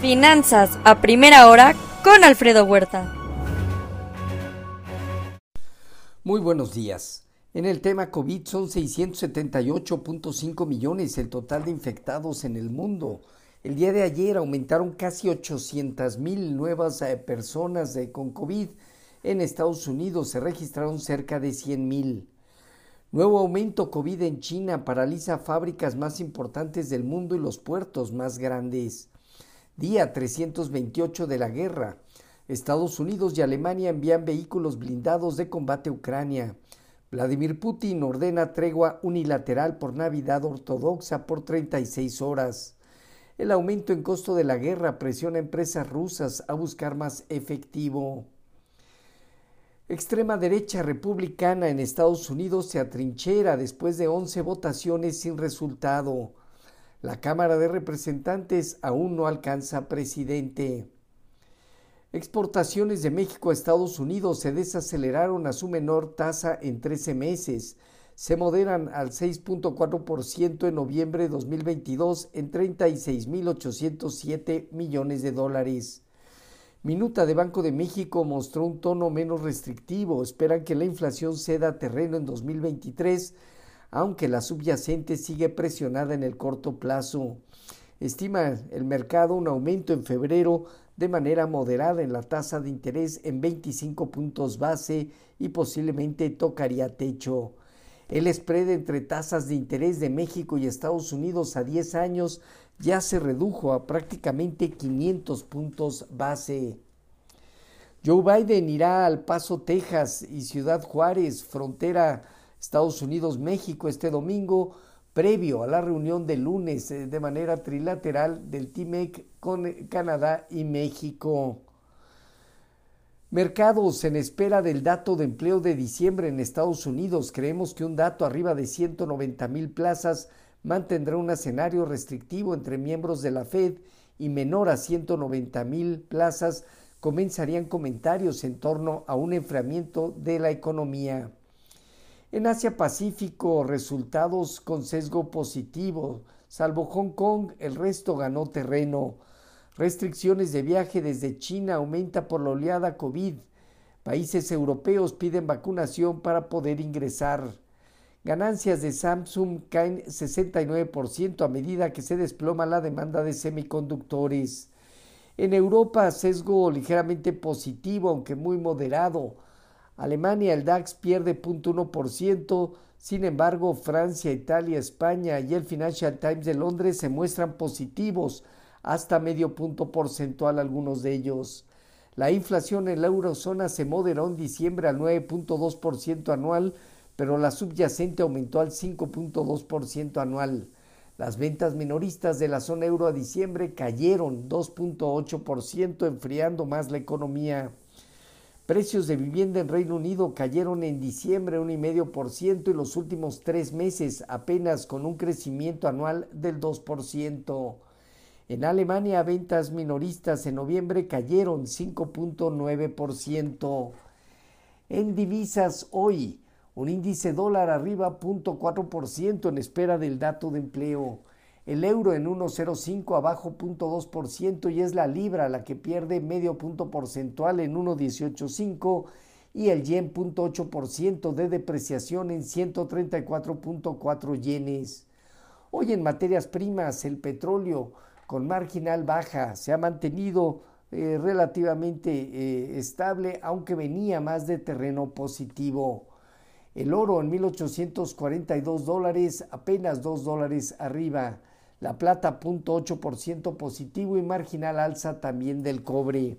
Finanzas a primera hora con Alfredo Huerta. Muy buenos días. En el tema COVID son 678.5 millones el total de infectados en el mundo. El día de ayer aumentaron casi 800 mil nuevas eh, personas con COVID. En Estados Unidos se registraron cerca de 100 mil. Nuevo aumento COVID en China paraliza fábricas más importantes del mundo y los puertos más grandes. Día 328 de la guerra. Estados Unidos y Alemania envían vehículos blindados de combate a Ucrania. Vladimir Putin ordena tregua unilateral por Navidad ortodoxa por 36 horas. El aumento en costo de la guerra presiona a empresas rusas a buscar más efectivo. Extrema derecha republicana en Estados Unidos se atrinchera después de 11 votaciones sin resultado. La Cámara de Representantes aún no alcanza presidente. Exportaciones de México a Estados Unidos se desaceleraron a su menor tasa en 13 meses. Se moderan al 6.4% en noviembre de 2022 en 36.807 millones de dólares. Minuta de Banco de México mostró un tono menos restrictivo. Esperan que la inflación ceda terreno en 2023 aunque la subyacente sigue presionada en el corto plazo. Estima el mercado un aumento en febrero de manera moderada en la tasa de interés en 25 puntos base y posiblemente tocaría techo. El spread entre tasas de interés de México y Estados Unidos a 10 años ya se redujo a prácticamente 500 puntos base. Joe Biden irá al Paso, Texas y Ciudad Juárez, frontera Estados Unidos-México este domingo, previo a la reunión de lunes eh, de manera trilateral del TIMEC con Canadá y México. Mercados en espera del dato de empleo de diciembre en Estados Unidos. Creemos que un dato arriba de 190 mil plazas mantendrá un escenario restrictivo entre miembros de la Fed y menor a 190 mil plazas comenzarían comentarios en torno a un enfriamiento de la economía. En Asia Pacífico, resultados con sesgo positivo. Salvo Hong Kong, el resto ganó terreno. Restricciones de viaje desde China aumenta por la oleada COVID. Países europeos piden vacunación para poder ingresar. Ganancias de Samsung caen 69% a medida que se desploma la demanda de semiconductores. En Europa, sesgo ligeramente positivo, aunque muy moderado. Alemania, el DAX pierde 0.1%, sin embargo, Francia, Italia, España y el Financial Times de Londres se muestran positivos, hasta medio punto porcentual algunos de ellos. La inflación en la eurozona se moderó en diciembre al 9.2% anual, pero la subyacente aumentó al 5.2% anual. Las ventas minoristas de la zona euro a diciembre cayeron 2.8%, enfriando más la economía. Precios de vivienda en Reino Unido cayeron en diciembre un y medio por ciento y los últimos tres meses apenas con un crecimiento anual del 2%. En Alemania, ventas minoristas en noviembre cayeron 5.9%. En divisas hoy, un índice dólar arriba 0.4% en espera del dato de empleo el euro en 1,05 abajo 0.2% y es la libra la que pierde medio punto porcentual en 1,185 y el yen 0.8% de depreciación en 134.4 yenes. Hoy en materias primas el petróleo con marginal baja se ha mantenido eh, relativamente eh, estable aunque venía más de terreno positivo. El oro en 1842 dólares, apenas 2 dólares arriba. La plata 0.8% positivo y marginal alza también del cobre.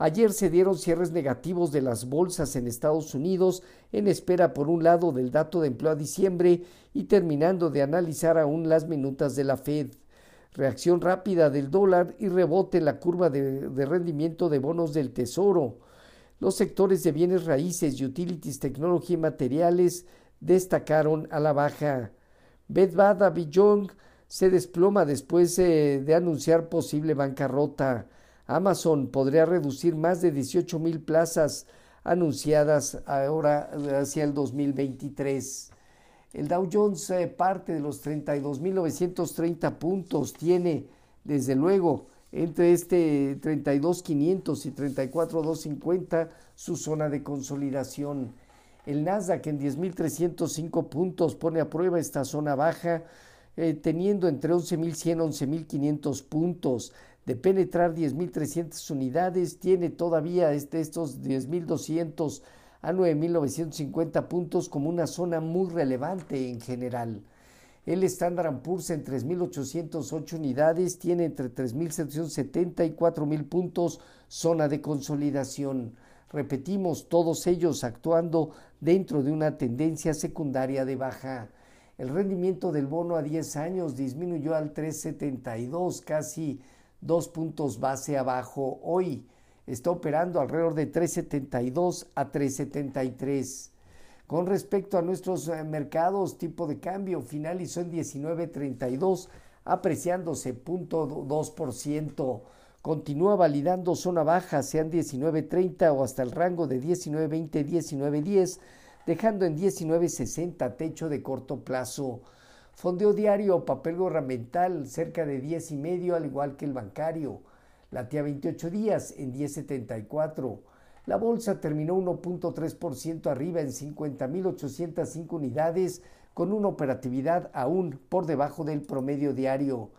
Ayer se dieron cierres negativos de las bolsas en Estados Unidos en espera por un lado del dato de empleo a diciembre y terminando de analizar aún las minutas de la Fed. Reacción rápida del dólar y rebote en la curva de, rendimiento de bonos del Tesoro. Los sectores de bienes raíces, utilities, tecnología y materiales destacaron a la baja. Bed Bath se desploma después eh, de anunciar posible bancarrota. Amazon podría reducir más de 18 mil plazas anunciadas ahora hacia el 2023. El Dow Jones eh, parte de los 32.930 puntos, tiene desde luego entre este 32.500 y 34.250 su zona de consolidación. El Nasdaq en 10.305 puntos pone a prueba esta zona baja, eh, teniendo entre 11.100 y 11.500 puntos. De penetrar 10.300 unidades, tiene todavía este, estos 10.200 a 9.950 puntos como una zona muy relevante en general. El Standard Poor's en 3.808 unidades tiene entre 3.770 y 4.000 puntos zona de consolidación. Repetimos, todos ellos actuando dentro de una tendencia secundaria de baja. El rendimiento del bono a 10 años disminuyó al 3,72, casi dos puntos base abajo. Hoy está operando alrededor de 3,72 a 3,73. Con respecto a nuestros eh, mercados, tipo de cambio finalizó en 19.32, apreciándose 0.2%. Continúa validando zona baja, sean 19.30 o hasta el rango de 19.20, 19.10, dejando en 19.60 techo de corto plazo. Fondeo diario, papel gubernamental, cerca de 10 y medio, al igual que el bancario. La tía 28 días en 10.74. La bolsa terminó 1.3% arriba en 50.805 unidades, con una operatividad aún por debajo del promedio diario.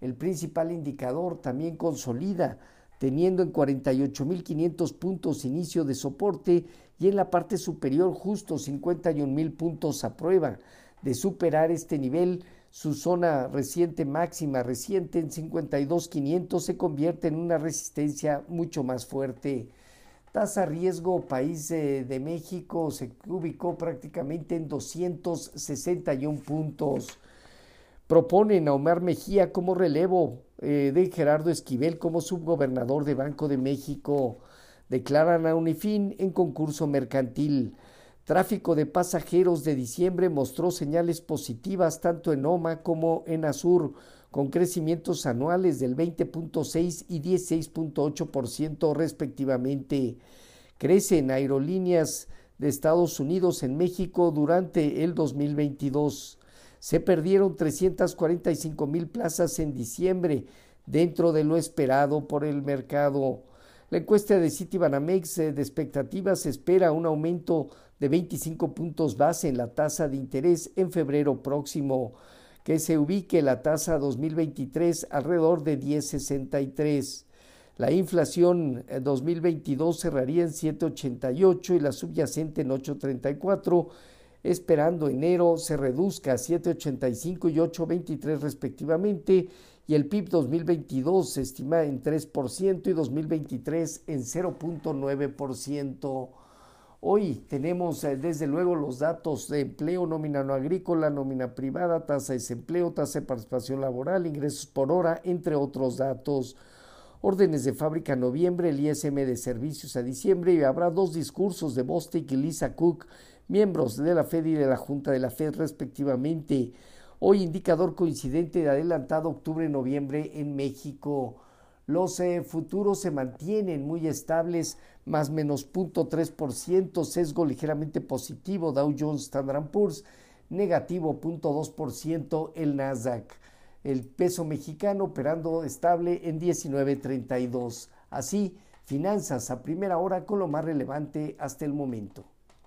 El principal indicador también consolida, teniendo en 48.500 puntos inicio de soporte y en la parte superior justo 51.000 puntos a prueba. De superar este nivel, su zona reciente máxima reciente en 52.500 se convierte en una resistencia mucho más fuerte. Tasa riesgo país de, México se ubicó prácticamente en 261 puntos. Proponen a Omar Mejía como relevo eh, de Gerardo Esquivel como subgobernador de Banco de México. Declaran a Unifin en concurso mercantil. Tráfico de pasajeros de diciembre mostró señales positivas tanto en OMA como en Azur con crecimientos anuales del 20.6 y 16.8% respectivamente. Crecen aerolíneas de Estados Unidos en México durante el 2022. Se perdieron 345 mil plazas en diciembre, dentro de lo esperado por el mercado. La encuesta de Citibanamex eh, de expectativas espera un aumento de 25 puntos base en la tasa de interés en febrero próximo que se ubique la tasa 2023 alrededor de 10.63. La inflación 2022 eh, cerraría en 7.88 y la subyacente en 8.34, esperando enero se reduzca a 7.85 y 8.23 respectivamente, y el PIB 2022 se estima en 3% y 2023 en 0.9%. Hoy tenemos eh, desde luego los datos de empleo, nómina no agrícola, nómina privada, tasa de desempleo, tasa de participación laboral, ingresos por hora, entre otros datos. Órdenes de fábrica a noviembre, el ISM de servicios a diciembre y habrá dos discursos de Bostic y Lisa Cook, miembros de la Fed y de la Junta de la Fed respectivamente. Hoy indicador coincidente de adelantado octubre-noviembre en México. Los eh, futuros se mantienen muy estables, más menos 0.3%, sesgo ligeramente positivo, Dow Jones Standard Poor's, negativo 0.2% el Nasdaq. El peso mexicano operando estable en 19.32. Así, finanzas a primera hora con lo más relevante hasta el momento.